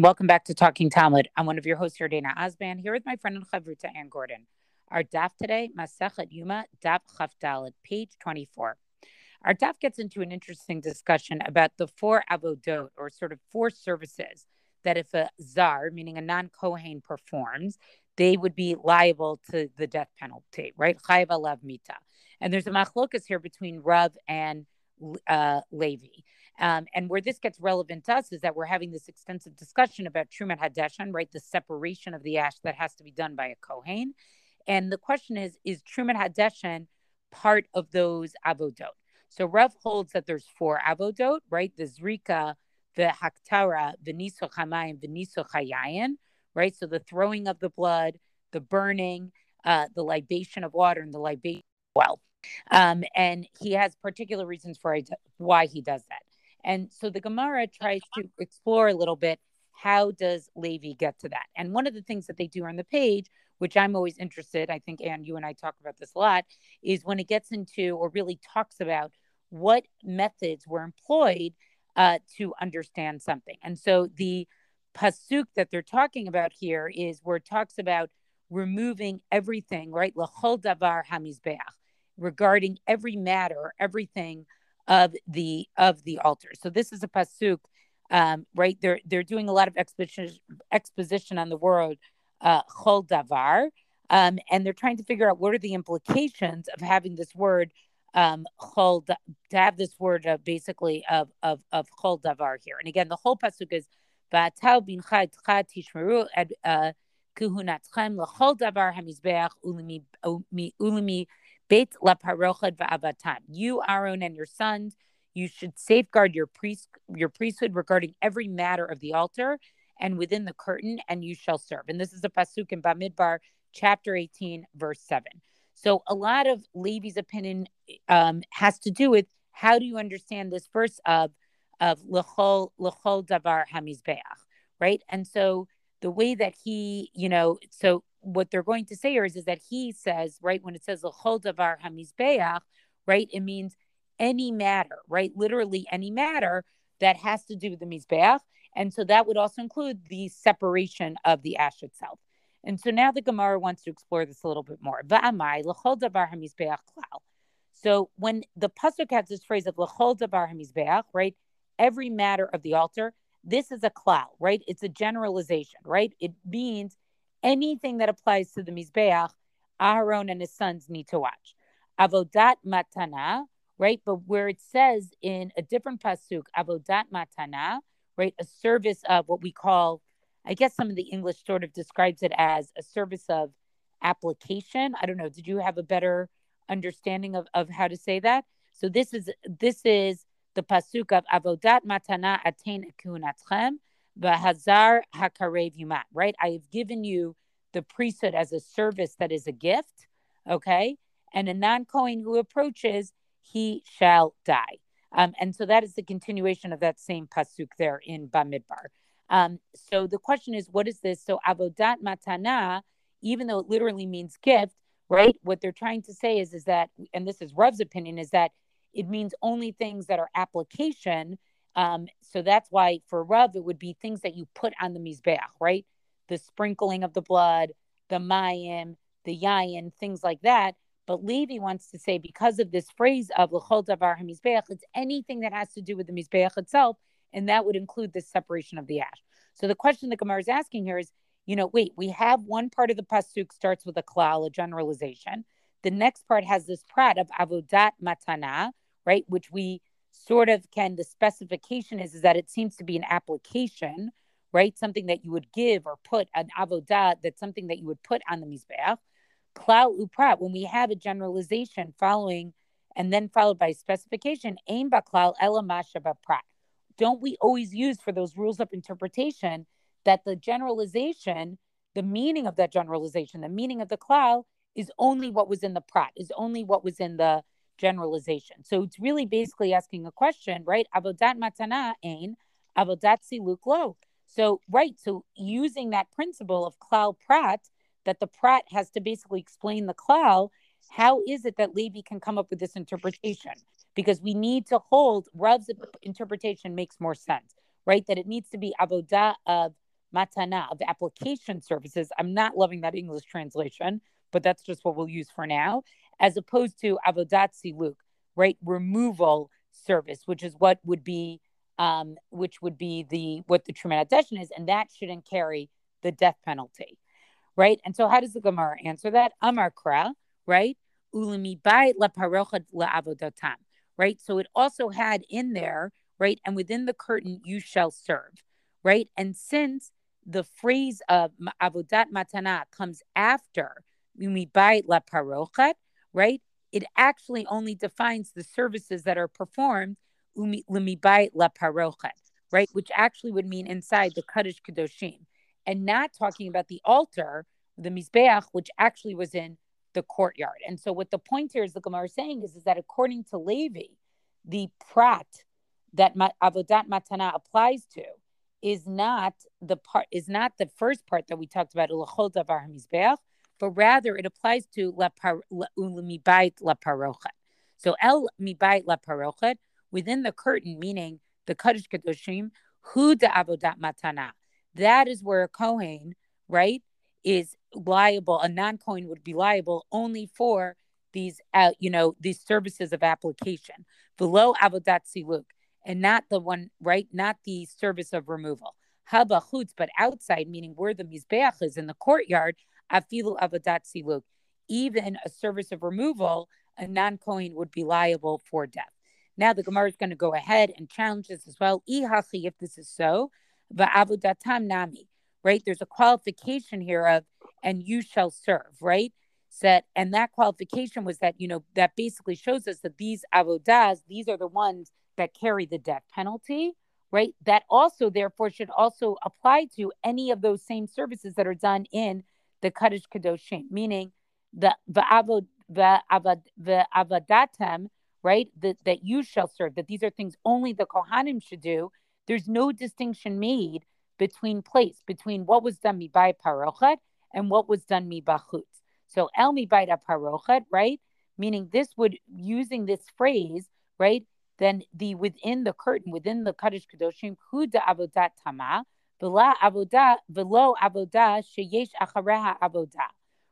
Welcome back to Talking Talmud. I'm one of your hosts here, Dana Osban, here with my friend and chavruta Anne Gordon. Our daf today, Masechet Yoma, daf Chaf Dalet, page 24. Our daf gets into an interesting discussion about the four avodot, or sort of four services that if a zar, meaning a non-kohen, performs, they would be liable to the death penalty, right? Chayav alav mita. And there's a machlokas here between Rav and uh, Levi. Um, and where this gets relevant to us is that we're having this extensive discussion about Trumat Hadeshan, right? The separation of the ash that has to be done by a Kohen. And the question is, is Trumat Hadeshan part of those avodot? So Rav holds that there's four avodot, right? The Zrika, the Haktara, the Niso Hamayim, the Niso Hayayin, right? So the throwing of the blood, the burning, uh, the libation of water, and the libation well. Um, and he has particular reasons for why he does that. And so the Gemara tries to explore a little bit how does Levi get to that? And one of the things that they do on the page, which I'm always interested, I think, Anne, you and I talk about this a lot, is when it gets into or really talks about what methods were employed uh, to understand something. And so the pasuk that they're talking about here is where it talks about removing everything, right? L'chol davar hamizbeach, regarding every matter, everything of the of the altar. So this is a pasuk, um, right? They're they're doing a lot of exposition exposition on the word uh, chol davar, um, and they're trying to figure out what are the implications of having this word um, chol to have this word uh, basically of of of chol davar here. And again, the whole pasuk is va'atau bin chad chad tishmeru ed kuhunatchem lechol davar hamizbeach ulimi ulimi Beit va'avatam. You, Aaron, and your sons, you should safeguard your priest your priesthood regarding every matter of the altar and within the curtain, and you shall serve. And this is a pasuk in Bamidbar, chapter 18, verse 7. So a lot of Levi's opinion um, has to do with how do you understand this verse of of lechol lechol davar hamizbeach, right? And so the way that he, you know, so what they're going to say is, is that he says, right, when it says davar hamizbeach, right, it means any matter, right, literally any matter that has to do with the mizbeach, and so that would also include the separation of the ash itself. And so now the Gemara wants to explore this a little bit more. So when the pasuk has this phrase of l'chol davar hamizbeach, right, every matter of the altar, this is a klal, right? It's a generalization, right? It means anything that applies to the Mizbeach, Aharon and his sons need to watch. Avodat matana, right? But where it says in a different pasuk, avodat matana, right? A service of what we call, I guess some of the English sort of describes it as a service of application. I don't know. Did you have a better understanding of, of how to say that? So this is this is the pasuk of avodat matana atain kunatchem Vahazar hakarev yumat, right? I have given you the priesthood as a service that is a gift, okay? And a non Kohen who approaches, he shall die. Um, and so that is the continuation of that same pasuk there in Bamidbar. Um, so the question is, what is this? So avodat matana, even though it literally means gift, right? What they're trying to say is, is that, and this is Rav's opinion, is that it means only things that are application um, so that's why for Rav, it would be things that you put on the Mizbeach, right? The sprinkling of the blood, the Mayim, the Yayin, things like that. But Levi wants to say because of this phrase of L'chol Davar HaMizbeach, it's anything that has to do with the Mizbeach itself, and that would include the separation of the ash. So the question that Gemara is asking here is, you know, wait, we have one part of the pasuk starts with a klal, a generalization. The next part has this prat of avodat matana, right, which we sort of can the specification is, is that it seems to be an application, right? Something that you would give or put an avodah that's something that you would put on the mizbeach. Klal uprat, when we have a generalization following and then followed by specification, ain baklal elamasha prat. Don't we always use for those rules of interpretation that the generalization, the meaning of that generalization, the meaning of the klal is only what was in the prat, is only what was in the generalization. So it's really basically asking a question, right? Avodat matana ain, avodat siluk lo. So, right, so using that principle of klal prat, that the prat has to basically explain the klal, how is it that Levi can come up with this interpretation? Because we need to hold Rav's interpretation makes more sense. right? That it needs to be avodah of matana, of application services. I'm not loving that English translation, but that's just what we'll use for now, as opposed to avodat siluk, right? Removal service, which is what would be, um, which would be the what the Truman is, and that shouldn't carry the death penalty, right? And so, how does the Gemara answer that? Amar kra, right? Ulimi bay la parochad la avodatam, right? So it also had in there, right? And within the curtain, you shall serve, right? And since the phrase of avodat matana comes after ulimi bay la parochat, right? It actually only defines the services that are performed la parochat, right? Which actually would mean inside the Kaddish Kedoshim and not talking about the altar, the Mizbeach, which actually was in the courtyard. And so, what the point here is the Gemara is saying is, is that according to Levi, the prat that avodat matana applies to is not the part is not the first part that we talked about ulachol davar hamizbeach, but rather it applies to la mibait la parochet. So el mibait la parochet within the curtain, meaning the kaddish kadoshim, hu de avodat matana. That is where a Kohen, right, is liable. A non Kohen would be liable only for these, uh, you know, these services of application below avodat siluk, and not the one, right, not the service of removal. Haba chutz, but outside, meaning where the mizbeach is in the courtyard, afilu avodat siluk. Even a service of removal, a non Kohen would be liable for death. Now the Gemara is going to go ahead and challenge this as well. If this is so, Va'avodatam nami, right? There's a qualification here of, and you shall serve, right? Said, and that qualification was that, you know, that basically shows us that these avodas, these are the ones that carry the death penalty, right? That also, therefore, should also apply to any of those same services that are done in the Kaddish Kadoshim, meaning the the avadatem, right? That that you shall serve. That these are things only the Kohanim should do, there's no distinction made between place, between what was done mi by parochet and what was done mi bachutz. So el mi by parochet, right? Meaning this would using this phrase, right? Then the within the curtain, within the kaddish kadoshim, huda avodat tama, v'la avodah v'lo avodah achareha avodah,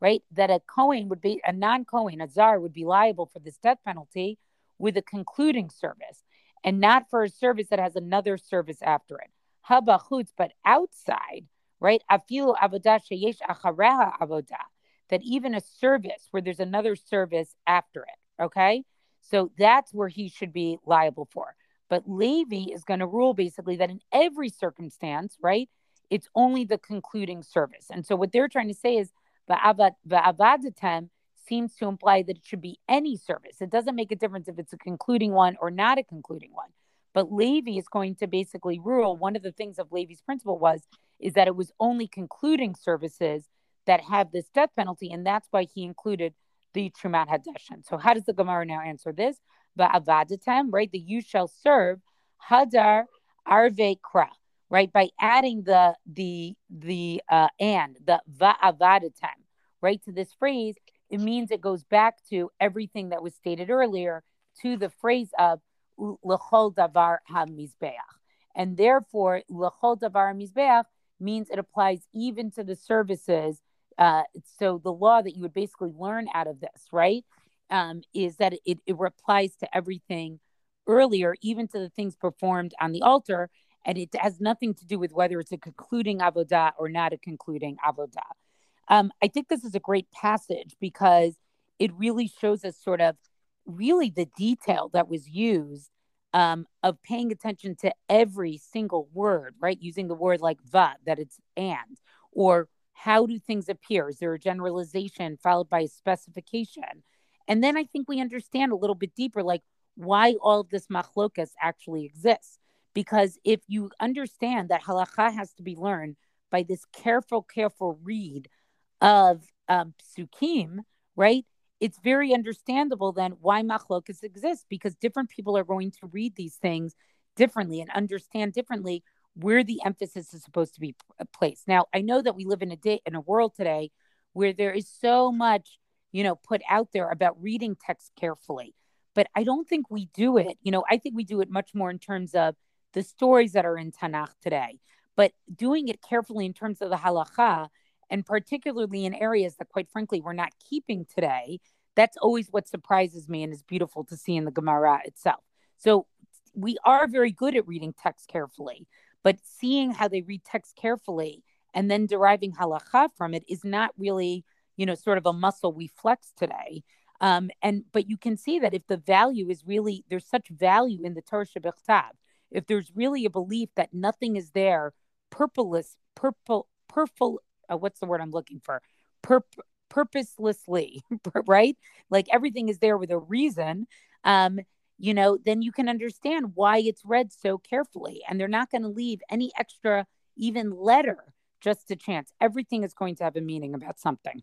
right? That a Kohen would be a non-Kohen, a zar would be liable for this death penalty with a concluding service and not for a service that has another service after it. Haba but outside, right? Afilu avodah sheyesh achareha avodah. That even a service where there's another service after it. Okay, so that's where he should be liable for. But Levi is going to rule basically that in every circumstance, right? It's only the concluding service. And so what they're trying to say is avad seems to imply that it should be any service. It doesn't make a difference if it's a concluding one or not a concluding one. But Levi is going to basically rule. One of the things of Levi's principle was is that it was only concluding services that have this death penalty, and that's why he included the Trumat Hadeshin. So how does the Gemara now answer this? Va'avadatem, right? The you shall serve Hadar Arve Kra, right? By adding the the the uh, and the va'avadatem, right? To this phrase, it means it goes back to everything that was stated earlier to the phrase of lechol davar hamizbeach. And therefore, lechol davar hamizbeach means it applies even to the services. Uh, so the law that you would basically learn out of this, right, um, is that it, it applies to everything earlier, even to the things performed on the altar. And it has nothing to do with whether it's a concluding avodah or not a concluding avodah. Um, I think this is a great passage because it really shows us sort of really the detail that was used um, of paying attention to every single word, right? Using the word like va, that it's and, or how do things appear? Is there a generalization followed by a specification? And then I think we understand a little bit deeper, like why all of this machlokas actually exists. Because if you understand that halacha has to be learned by this careful, careful read of um, psukim, right? It's very understandable then why machlokas exists because different people are going to read these things differently and understand differently where the emphasis is supposed to be placed. Now, I know that we live in a day in a world today where there is so much, you know, put out there about reading text carefully, but I don't think we do it. You know, I think we do it much more in terms of the stories that are in Tanakh today, but doing it carefully in terms of the halacha, and particularly in areas that, quite frankly, we're not keeping today. That's always what surprises me and is beautiful to see in the Gemara itself. So we are very good at reading text carefully, but seeing how they read text carefully and then deriving halacha from it is not really, you know, sort of a muscle we flex today. Um, and but you can see that if the value is really there's such value in the Torah Shabbat, if there's really a belief that nothing is there, purposeless, purple, purple, uh, what's the word I'm looking for? Purp- purposelessly, right? Like everything is there with a reason. Um, you know, then you can understand why it's read so carefully. And they're not going to leave any extra, even letter, just to chance. Everything is going to have a meaning about something.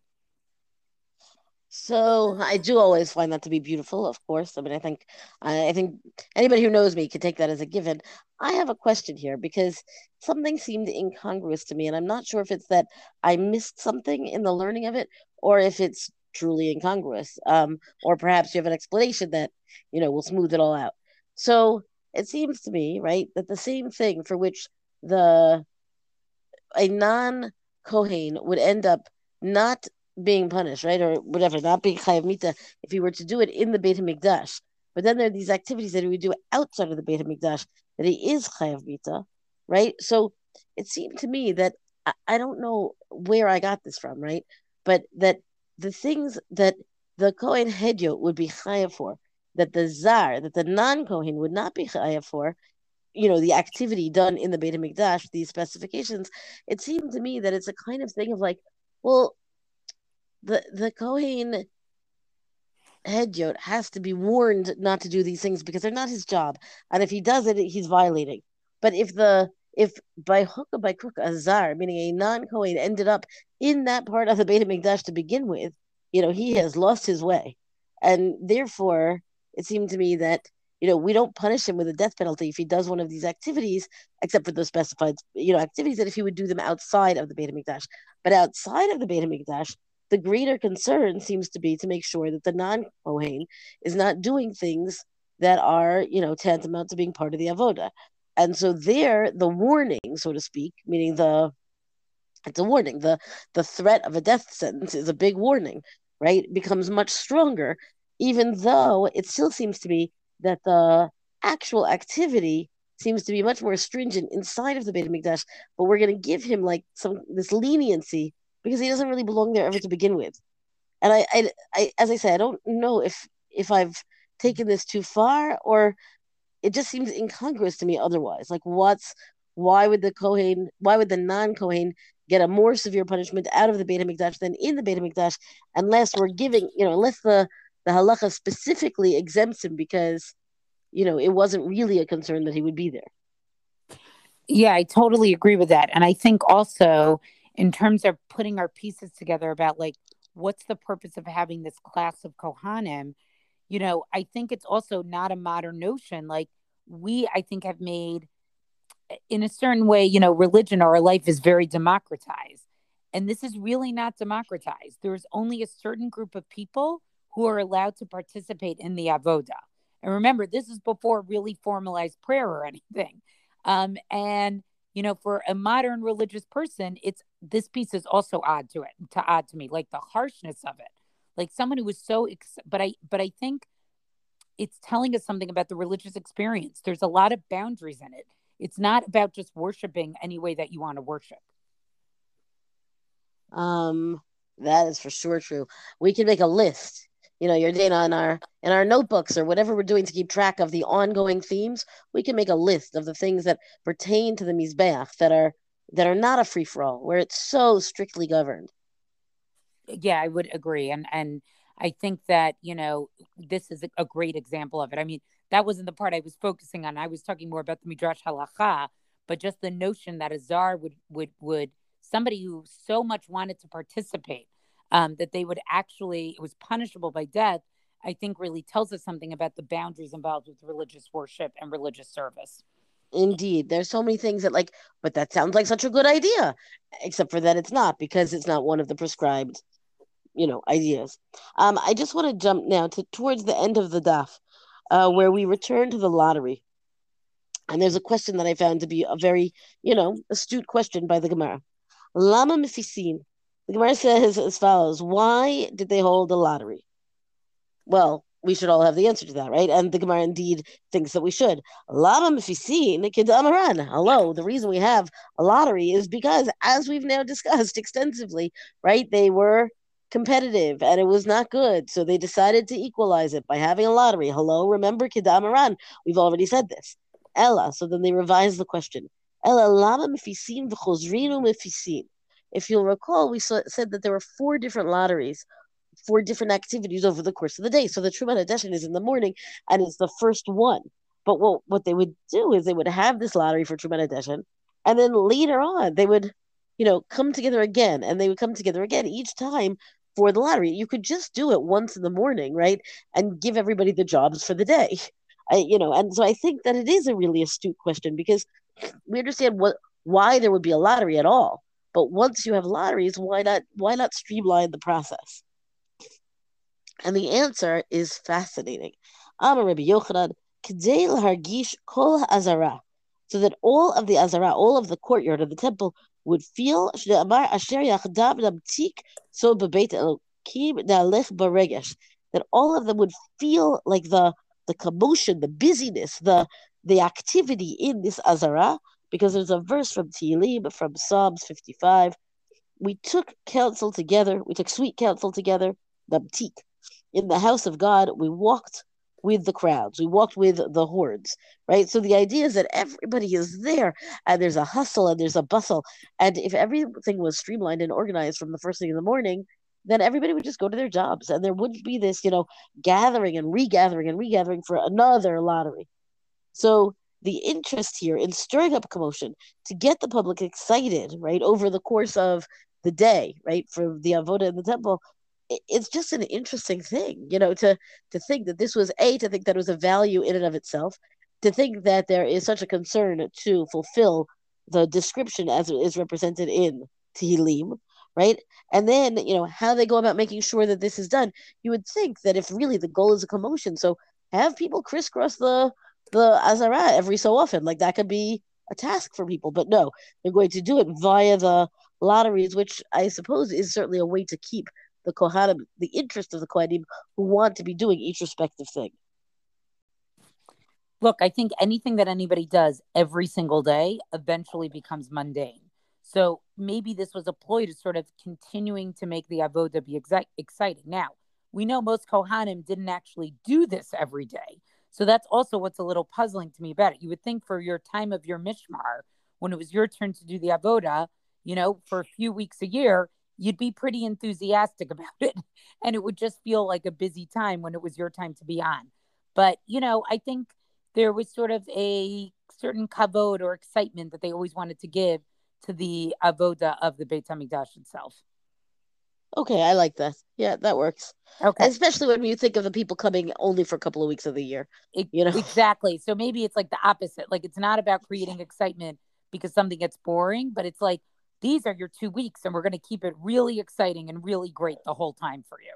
So I do always find that to be beautiful, of course. I mean, I think I think anybody who knows me can take that as a given. I have a question here because something seemed incongruous to me, and I'm not sure if it's that I missed something in the learning of it, or if it's truly incongruous, um, or perhaps you have an explanation that you know will smooth it all out. So it seems to me, right, that the same thing for which the a non Kohen would end up not being punished, right, or whatever, not being chayav mita if he were to do it in the Beit Hamikdash. But then there are these activities that he would do outside of the Beit Hamikdash that he is chayav mita, right? So it seemed to me that I, don't know where I got this from, right, but that the things that the Kohen Hedyot would be chayav for, that the zar, that the non-Kohen would not be chayav for, you know, the activity done in the Beit Hamikdash, these specifications, it seemed to me that it's a kind of thing of like, well, the the Kohen hedyot has to be warned not to do these things because they're not his job, and if he does it, he's violating. But if the if by hook or by crook a zar, meaning a non Kohen, ended up in that part of the Beit Hamikdash to begin with, you know, he has lost his way, and therefore it seemed to me that you know we don't punish him with a death penalty if he does one of these activities, except for those specified you know activities that if he would do them outside of the Beit Hamikdash, but outside of the Beit Hamikdash, the greater concern seems to be to make sure that the non Kohen is not doing things that are, you know, tantamount to being part of the avoda. And so there, the warning, so to speak, meaning the it's a warning. The the threat of a death sentence is a big warning, right? It becomes much stronger, even though it still seems to be that the actual activity seems to be much more stringent inside of the Beit Hamikdash, but we're going to give him like some this leniency because he doesn't really belong there ever to begin with. And I, I, I, as I say, I don't know if if I've taken this too far or it just seems incongruous to me otherwise. Like, what's why would the Kohen, why would the non Kohen get a more severe punishment out of the Beit Hamikdash than in the Beit Hamikdash, unless we're giving, you know, unless the the halacha specifically exempts him because, you know, it wasn't really a concern that he would be there. Yeah, I totally agree with that, and I think also in terms of putting our pieces together about like what's the purpose of having this class of Kohanim, you know, I think it's also not a modern notion. Like we, I think, have made in a certain way, you know, religion or our life is very democratized. And this is really not democratized. There's only a certain group of people who are allowed to participate in the avoda. And remember, this is before really formalized prayer or anything. Um, and you know, for a modern religious person, it's this piece is also odd to it, to odd to me, like the harshness of it. Like someone who was so, ex- but I, but I think it's telling us something about the religious experience. There's a lot of boundaries in it. It's not about just worshiping any way that you want to worship. Um, that is for sure true. We can make a list you know, your data in our in our notebooks or whatever we're doing to keep track of the ongoing themes, we can make a list of the things that pertain to the mizbeach that are that are not a free for all, where it's so strictly governed. Yeah, I would agree, and and I think that you know this is a great example of it. I mean, that wasn't the part I was focusing on. I was talking more about the midrash halacha, but just the notion that a zar would would would somebody who so much wanted to participate um, that they would actually, it was punishable by death, I think really tells us something about the boundaries involved with religious worship and religious service. Indeed. There's so many things that, like, but that sounds like such a good idea, except for that it's not because it's not one of the prescribed, you know, ideas. Um, I just want to jump now to towards the end of the daf, uh, where we return to the lottery. And there's a question that I found to be a very, you know, astute question by the Gemara. Lama mifisin. The Gemara says as follows: Why did they hold a lottery? Well, we should all have the answer to that, right? And the Gemara indeed thinks that we should. Lama mifisin amaran. Hello, the reason we have a lottery is because, as we've now discussed extensively, right? They were competitive and it was not good. So they decided to equalize it by having a lottery. Hello, remember Kidamaran? We've already said this. Ella. So then they revised the question. Ella lama mifisin v'chozrinu mifisin. If you'll recall, we said that there were four different lotteries, four different activities over the course of the day. So the Trumat Hadeshin is in the morning and it's the first one. But what, what they would do is they would have this lottery for Trumat Hadeshin, and then later on they would, you know, come together again, and they would come together again each time for the lottery. You could just do it once in the morning, right, and give everybody the jobs for the day. I, you know, and so I think that it is a really astute question because we understand what why there would be a lottery at all. But once you have lotteries, why not why not streamline the process? And the answer is fascinating. Amar Rabbi Yochanan, hargish kol azara, so that all of the azara, all of the courtyard of the temple would feel asher so that all of them would feel like the the commotion, the busyness, the the activity in this Azara, because there's a verse from Tehillim, from Psalms 55. We took counsel together, we took sweet counsel together, the Btik. In the house of God, we walked with the crowds, we walked with the hordes, right? So the idea is that everybody is there and there's a hustle and there's a bustle. And if everything was streamlined and organized from the first thing in the morning, then everybody would just go to their jobs and there wouldn't be this, you know, gathering and regathering and regathering for another lottery. So the interest here in stirring up commotion to get the public excited, right, over the course of the day, right, for the avoda in the temple, it's just an interesting thing, you know, to to think that this was a to think that it was a value in and of itself, to think that there is such a concern to fulfill the description as it is represented in Tehillim, right? And then, you know, how they go about making sure that this is done. You would think that if really the goal is a commotion, so have people crisscross the the Azara every so often. Like that could be a task for people, but no, they're going to do it via the lotteries, which I suppose is certainly a way to keep the Kohanim, the interest of the Kohanim who want to be doing each respective thing. Look, I think anything that anybody does every single day eventually becomes mundane. So maybe this was a ploy to sort of continuing to make the avoda be exi- exciting. Now we know most kohanim didn't actually do this every day, so that's also what's a little puzzling to me about it. You would think for your time of your mishmar, when it was your turn to do the avoda, you know, for a few weeks a year, you'd be pretty enthusiastic about it, and it would just feel like a busy time when it was your time to be on. But you know, I think there was sort of a certain kavod or excitement that they always wanted to give to the avoda of the Beit Hamikdash itself. Okay, I like that. Yeah, that works. Okay, especially when you think of the people coming only for a couple of weeks of the year. It, you know, exactly. So maybe it's like the opposite. Like it's not about creating excitement because something gets boring, but it's like these are your two weeks, and we're going to keep it really exciting and really great the whole time for you.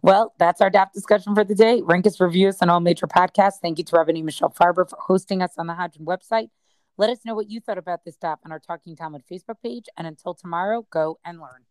Well, that's our DAF discussion for the day. Rank us, review us on all major podcasts. Thank you to Rabbi Michelle Farber for hosting us on the Hadran website. Let us know what you thought about this stop on our Talking Talmud Facebook page. And until tomorrow, go and learn.